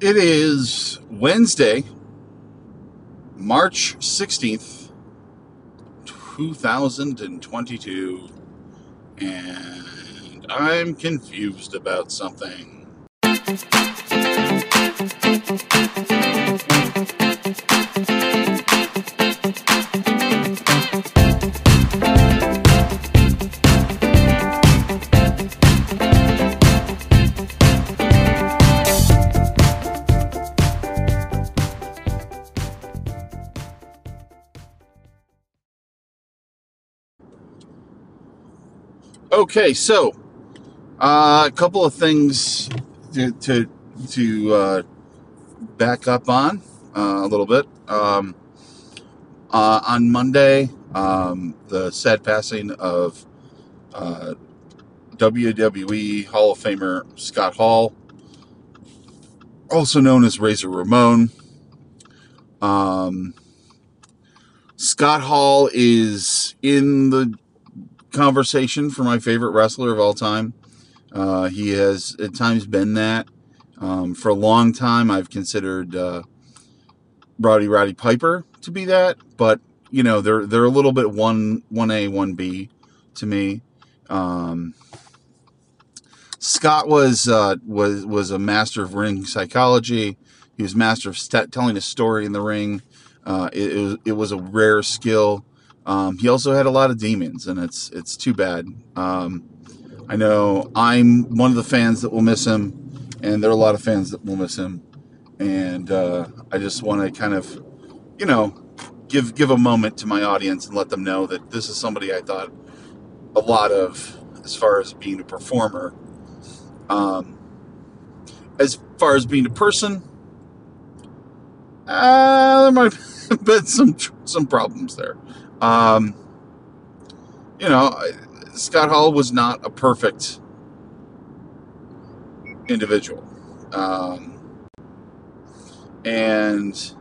It is Wednesday, March 16th, 2022, and I'm confused about something. Okay, so uh, a couple of things to to, to uh, back up on uh, a little bit. Um, uh, on Monday, um, the sad passing of uh, WWE Hall of Famer Scott Hall, also known as Razor Ramon. Um, Scott Hall is in the conversation for my favorite wrestler of all time. Uh, he has at times been that. Um, for a long time, I've considered uh, Rowdy Roddy Piper to be that, but you know they're they're a little bit one one A one B to me. Um, Scott was uh, was was a master of ring psychology. He was master of st- telling a story in the ring. Uh, it, it, was it was a rare skill. Um, he also had a lot of demons, and it's it's too bad. Um, I know I'm one of the fans that will miss him, and there are a lot of fans that will miss him. And uh, I just want to kind of, you know, give give a moment to my audience and let them know that this is somebody I thought a lot of as far as being a performer. Um, as far as being a person, uh, there might have been some some problems there. Um, you know, Scott Hall was not a perfect individual. Um, and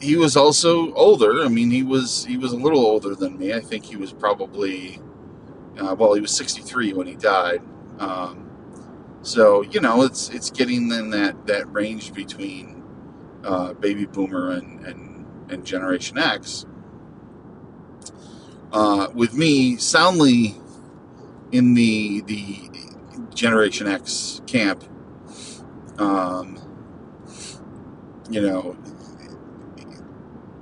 he was also older. I mean, he was he was a little older than me. I think he was probably uh, well, he was 63 when he died. Um, so you know, it's it's getting in that that range between uh, baby boomer and, and and Generation X uh, with me soundly in the the Generation X camp. Um, you know,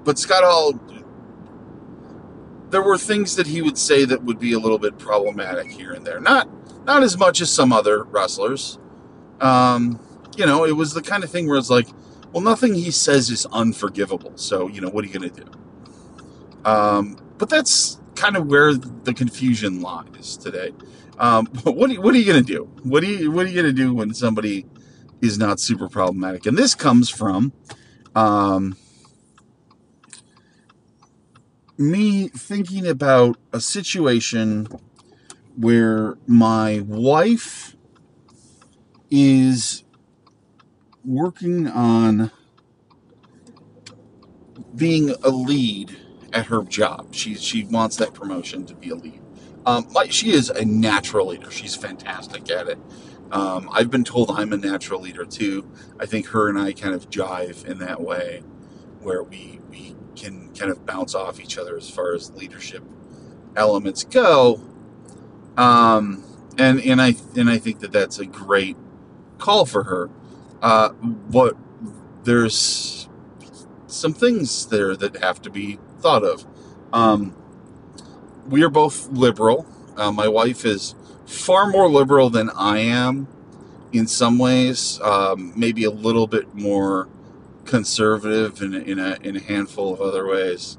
but Scott Hall, there were things that he would say that would be a little bit problematic here and there. Not not as much as some other wrestlers. Um, you know, it was the kind of thing where it's like, well, nothing he says is unforgivable. So, you know, what are you going to do? Um, but that's kind of where the confusion lies today. Um, what, are, what are you going to do? What, are you, what are you going to do when somebody is not super problematic? And this comes from um, me thinking about a situation where my wife is working on being a lead at her job. She she wants that promotion to be a lead. Um, she is a natural leader. She's fantastic at it. Um, I've been told I'm a natural leader too. I think her and I kind of jive in that way, where we we can kind of bounce off each other as far as leadership elements go. Um, and and I and I think that that's a great call for her. Uh, what there's some things there that have to be thought of. Um, we are both liberal. Uh, my wife is far more liberal than I am in some ways, um, maybe a little bit more conservative in, in, a, in a handful of other ways.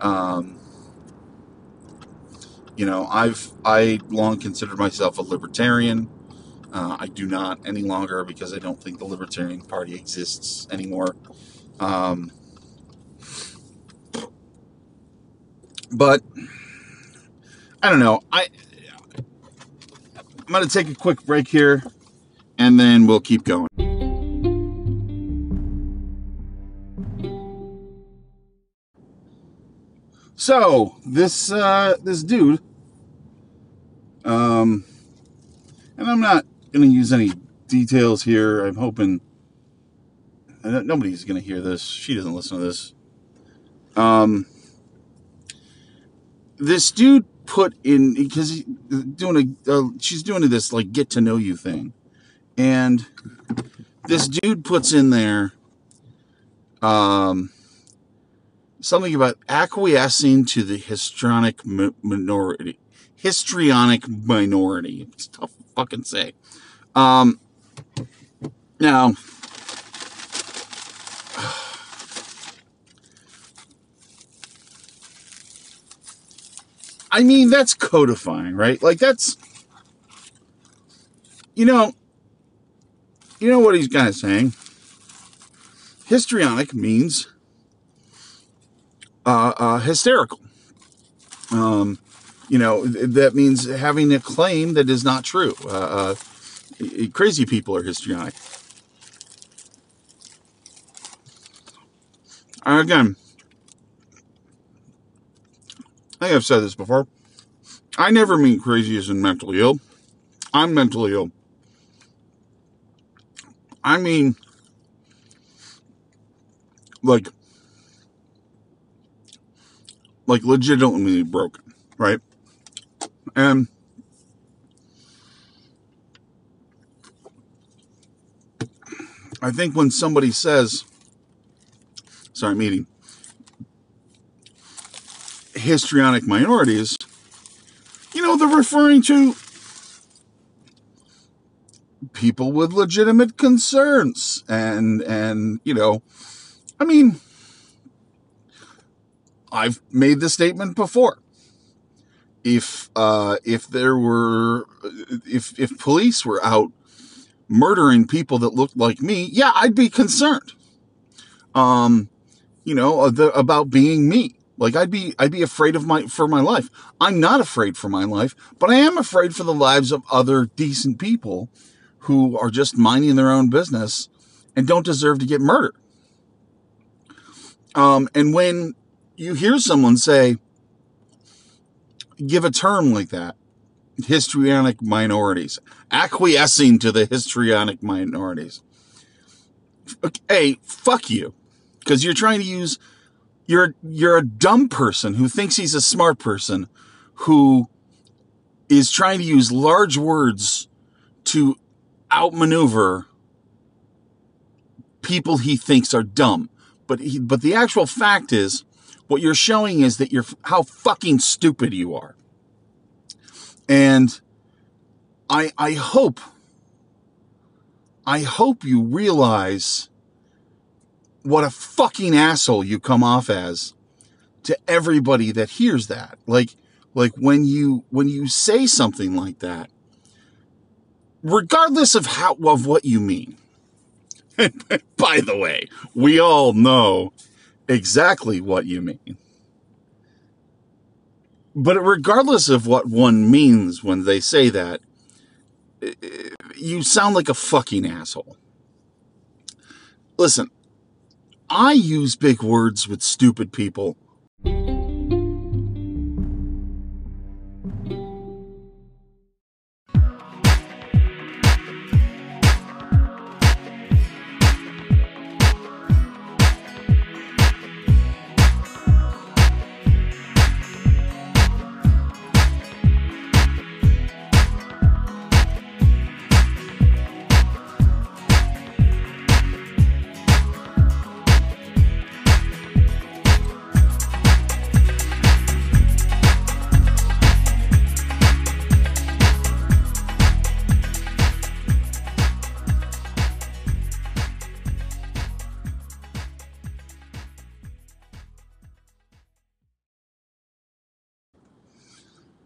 Um, you know, I've I long considered myself a libertarian. Uh, I do not any longer because I don't think the Libertarian Party exists anymore. Um, But I don't know. I I'm going to take a quick break here and then we'll keep going. So, this uh this dude um and I'm not going to use any details here. I'm hoping nobody's going to hear this. She doesn't listen to this. Um, this dude put in because he's doing a uh, she's doing this like get to know you thing, and this dude puts in there um something about acquiescing to the histrionic minority histrionic minority. It's tough to fucking say. Um now I mean, that's codifying, right? Like that's, you know, you know what he's kind of saying. Histrionic means uh, uh, hysterical. Um, you know, that means having a claim that is not true. Uh, uh crazy people are histrionic. Again, I think I've said this before. I never mean crazy as in mentally ill. I'm mentally ill. I mean, like, like legitimately broken, right? And I think when somebody says, sorry, meeting, histrionic minorities, you know, they're referring to people with legitimate concerns and and you know i mean i've made the statement before. If uh if there were if if police were out murdering people that looked like me yeah i'd be concerned. Um you know about being me like I'd be I'd be afraid of my for my life. I'm not afraid for my life, but I am afraid for the lives of other decent people who are just minding their own business and don't deserve to get murdered. Um, and when you hear someone say, give a term like that, histrionic minorities, acquiescing to the histrionic minorities. Hey, fuck you. Because you're trying to use you're you're a dumb person who thinks he's a smart person who is trying to use large words to outmaneuver people he thinks are dumb. But he, but the actual fact is what you're showing is that you're how fucking stupid you are. And I I hope I hope you realize what a fucking asshole you come off as to everybody that hears that. Like, like when you, when you say something like that, regardless of how, of what you mean. By the way, we all know exactly what you mean. But regardless of what one means when they say that, eh, eh, you sound like a fucking asshole. Listen, I use big words with stupid people.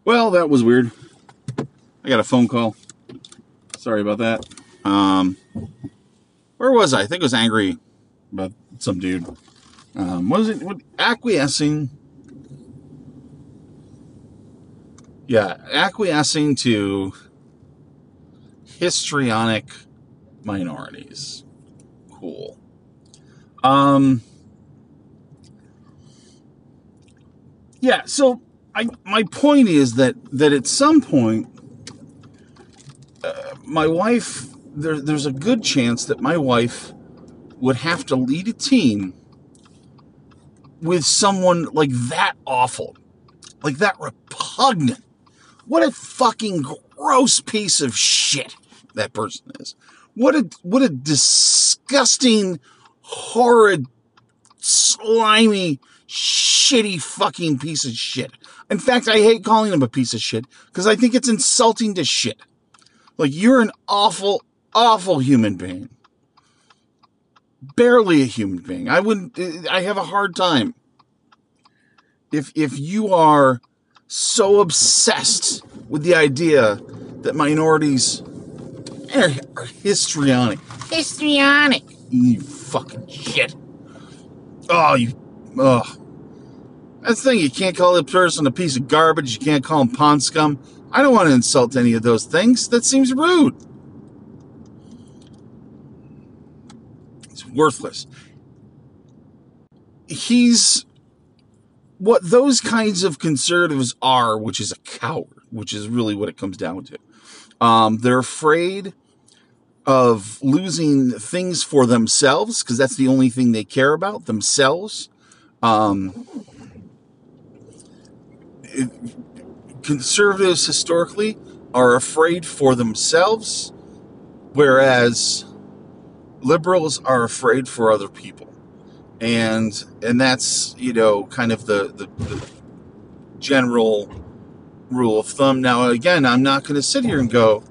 Well, that was weird. I got a phone call. Sorry about that. Um, where was I? I think I was angry about some dude. Um, was it? What, acquiescing. Yeah, acquiescing to histrionic minorities. Cool. Um, yeah, so I, my point is that that at some point, uh, my wife there, there's a good chance that my wife would have to lead a team with someone like that awful, like that repugnant. What a fucking gross piece of shit that person is. What a what a disgusting, horrid, slimy, shitty fucking piece of shit. In fact, I hate calling him a piece of shit because I think it's insulting to shit. Like you're an awful, awful human being. Barely a human being. I wouldn't eh, eh, I have a hard time if if you are so obsessed with the idea that minorities are, are histrionic. Histrionic. You fucking shit. Oh, you. Oh. That's the thing. You can't call a person a piece of garbage. You can't call him pond scum. I don't want to insult any of those things. That seems rude. It's worthless. He's what those kinds of conservatives are, which is a coward, which is really what it comes down to. Um, they're afraid of losing things for themselves because that's the only thing they care about themselves. Um, it, conservatives historically are afraid for themselves, whereas liberals are afraid for other people and and that's you know kind of the, the, the general rule of thumb. Now, again, I'm not going to sit here and go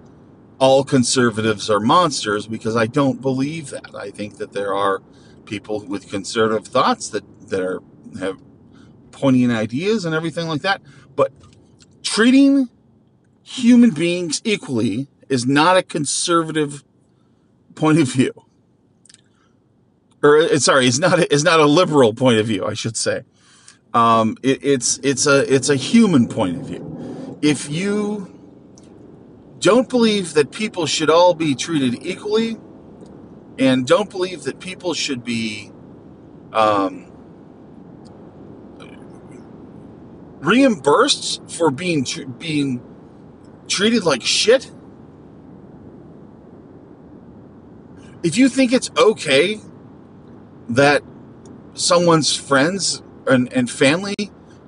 all conservatives are monsters because I don't believe that. I think that there are people with conservative thoughts that that are have poignant ideas and everything like that, but treating human beings equally is not a conservative point of view or uh, sorry, it's not a, it's not a liberal point of view, I should say. Um, it, it's it's a it's a human point of view. If you don't believe that people should all be treated equally, and don't believe that people should be um, reimbursed for being tr- being treated like shit. If you think it's okay that someone's friends and, and family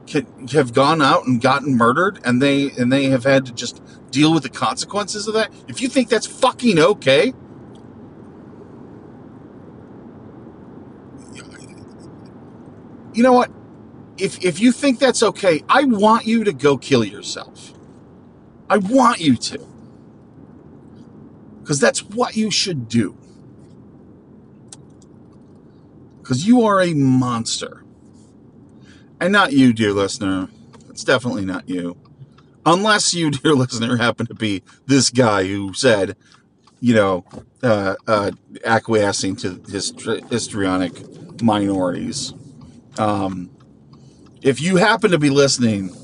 can, have gone out and gotten murdered and they and they have had to just deal with the consequences of that if you think that's fucking okay you know what if if you think that's okay i want you to go kill yourself i want you to because that's what you should do because you are a monster. And not you, dear listener. It's definitely not you. Unless you, dear listener, happen to be this guy who said, you know, uh, uh, acquiescing to his histrionic minorities. Um, if you happen to be listening,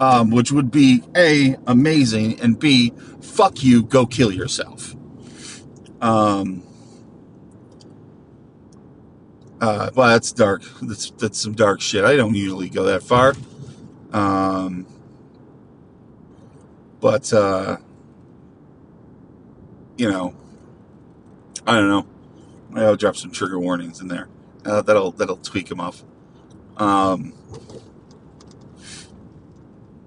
um, which would be A, amazing, and B, fuck you, go kill yourself. Um, uh, well, that's dark. That's that's some dark shit. I don't usually go that far. Um, but uh, you know, I don't know. I'll drop some trigger warnings in there. Uh, that'll that'll tweak them off. Um,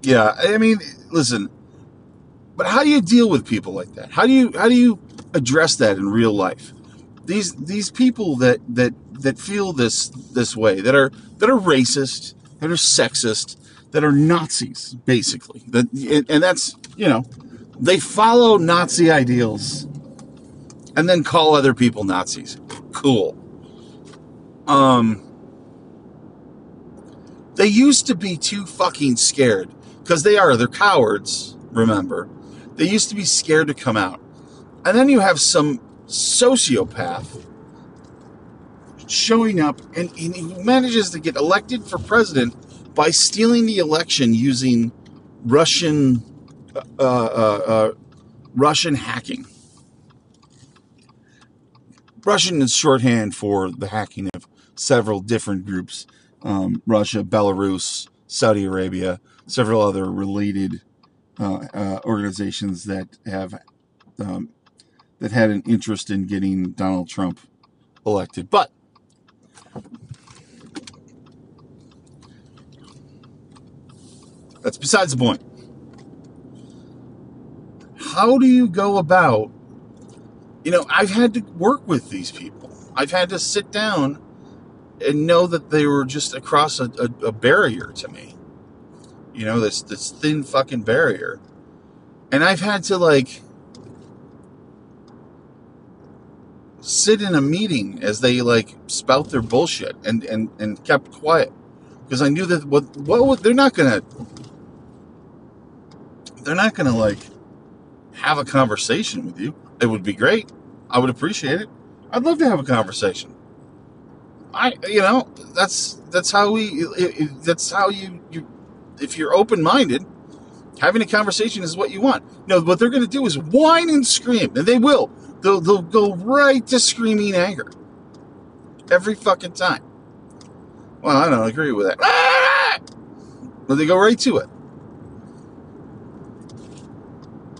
yeah, I mean, listen. But how do you deal with people like that? How do you how do you address that in real life? These these people that that that feel this this way, that are that are racist, that are sexist, that are Nazis, basically. That and that's you know, they follow Nazi ideals, and then call other people Nazis. Cool. Um, they used to be too fucking scared because they are they're cowards. Remember, they used to be scared to come out, and then you have some sociopath showing up and, and he manages to get elected for president by stealing the election using Russian uh, uh, uh, Russian hacking. Russian is shorthand for the hacking of several different groups um, Russia, Belarus, Saudi Arabia, several other related uh, uh, organizations that have um, that had an interest in getting Donald Trump elected. But that's besides the point. How do you go about, you know, I've had to work with these people. I've had to sit down and know that they were just across a, a, a barrier to me. You know, this this thin fucking barrier. And I've had to like sit in a meeting as they like spout their bullshit and and and kept quiet because I knew that what what they're not gonna they're not gonna like have a conversation with you. It would be great. I would appreciate it. I'd love to have a conversation. I you know that's that's how we that's how you you if you're open minded having a conversation is what you want. No, what they're going to do is whine and scream, and they will. They'll, they'll go right to screaming anger every fucking time. Well, I don't agree with that. Ah! But they go right to it.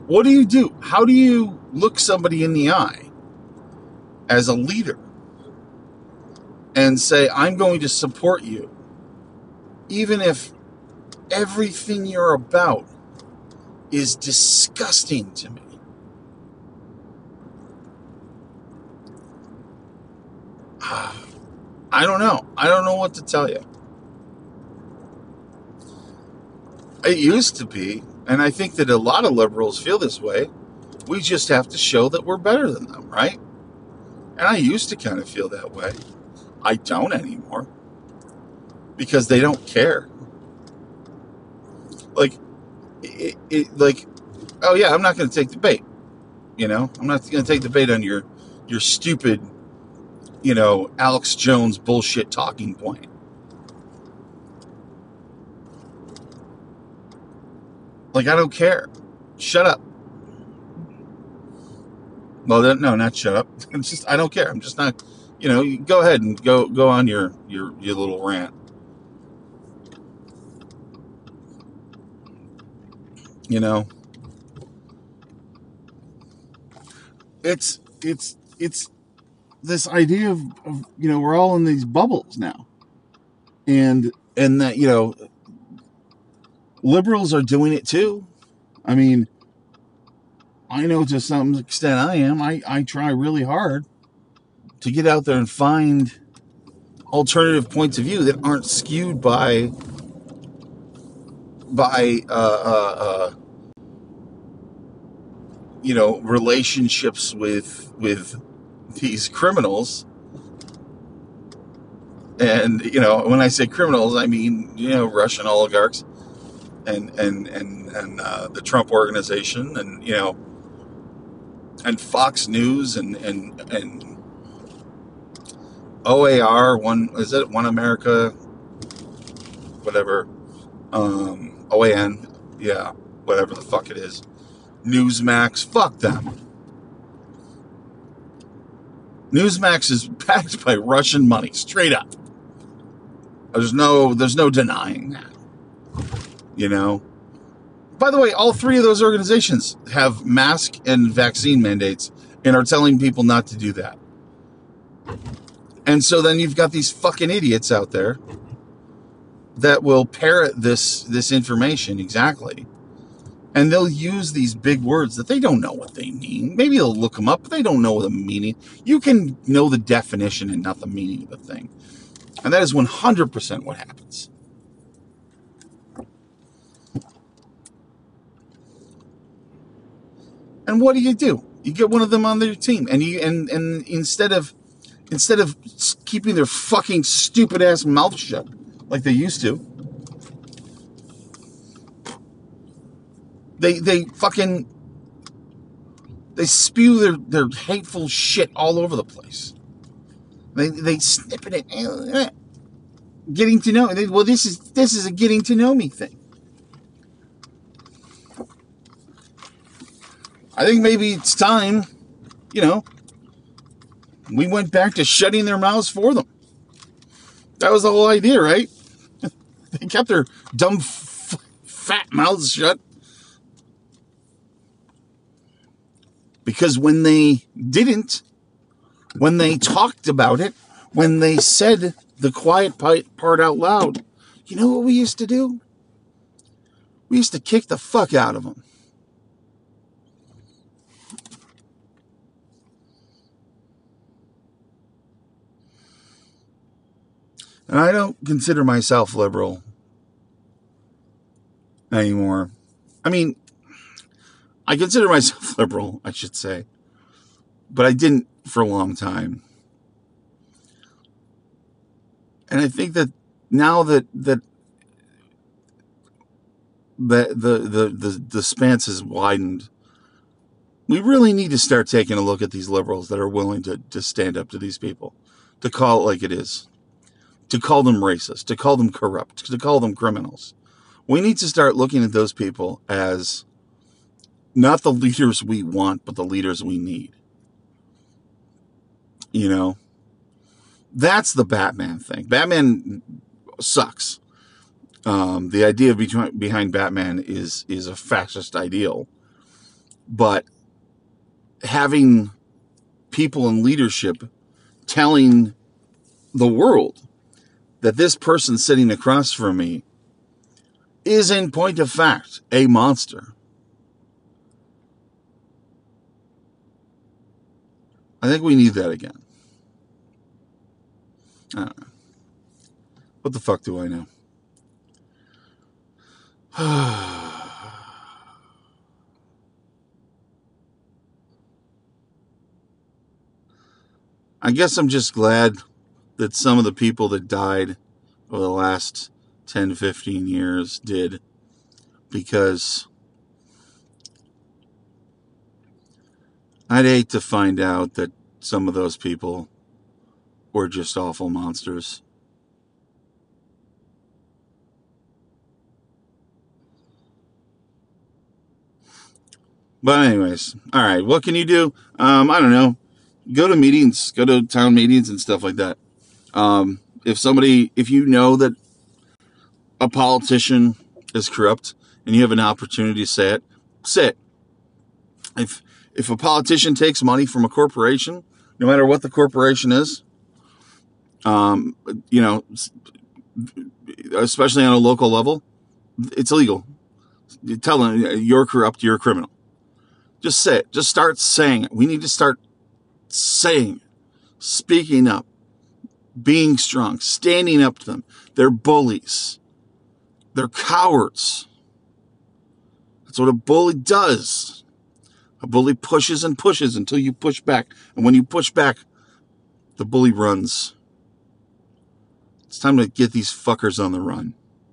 What do you do? How do you look somebody in the eye as a leader and say, I'm going to support you, even if everything you're about is disgusting to me. Ah, I don't know. I don't know what to tell you. It used to be, and I think that a lot of liberals feel this way. We just have to show that we're better than them, right? And I used to kind of feel that way. I don't anymore because they don't care. Like, it, it, like, oh yeah, I'm not going to take the bait. You know, I'm not going to take the bait on your your stupid, you know, Alex Jones bullshit talking point. Like, I don't care. Shut up. Well, no, not shut up. It's just I don't care. I'm just not. You know, go ahead and go go on your your your little rant. You know, it's it's it's this idea of, of you know we're all in these bubbles now, and and that you know liberals are doing it too. I mean, I know to some extent I am. I, I try really hard to get out there and find alternative points of view that aren't skewed by by uh, uh, uh, you know relationships with with these criminals. And you know when i say criminals i mean you know russian oligarchs and and and and uh, the trump organization and you know and fox news and and and oar one is it one america whatever um oan yeah whatever the fuck it is Newsmax, fuck them. Newsmax is backed by Russian money, straight up. There's no there's no denying that. You know. By the way, all three of those organizations have mask and vaccine mandates and are telling people not to do that. And so then you've got these fucking idiots out there that will parrot this this information exactly and they'll use these big words that they don't know what they mean. Maybe they'll look them up, but they don't know the meaning. You can know the definition and not the meaning of a thing. And that is 100% what happens. And what do you do? You get one of them on their team, and you and and instead of instead of keeping their fucking stupid ass mouth shut like they used to, They they fucking they spew their, their hateful shit all over the place. They they snip it, eh, getting to know. They, well, this is this is a getting to know me thing. I think maybe it's time, you know, we went back to shutting their mouths for them. That was the whole idea, right? they kept their dumb, fat mouths shut Because when they didn't, when they talked about it, when they said the quiet part out loud, you know what we used to do? We used to kick the fuck out of them. And I don't consider myself liberal anymore. I mean, I consider myself liberal, I should say, but I didn't for a long time. And I think that now that that the the the the, the spans has widened, we really need to start taking a look at these liberals that are willing to, to stand up to these people, to call it like it is, to call them racist, to call them corrupt, to call them criminals. We need to start looking at those people as not the leaders we want, but the leaders we need. You know, that's the Batman thing. Batman sucks. Um, the idea behind, behind Batman is is a fascist ideal, but having people in leadership telling the world that this person sitting across from me is, in point of fact, a monster. I think we need that again. What the fuck do I know? I guess I'm just glad that some of the people that died over the last 10, 15 years did because I'd hate to find out that some of those people were just awful monsters. But anyways, all right. What can you do? Um, I don't know. Go to meetings, go to town meetings and stuff like that. Um, if somebody, if you know that a politician is corrupt and you have an opportunity to say it, say it. If if a politician takes money from a corporation, no matter what the corporation is, um, you know, especially on a local level, it's illegal. You tell them you're corrupt, you're a criminal. Just say it. Just start saying it. We need to start saying, it, speaking up, being strong, standing up to them. They're bullies. They're cowards. That's what a bully does. A bully pushes and pushes until you push back. And when you push back, the bully runs. It's time to get these fuckers on the run.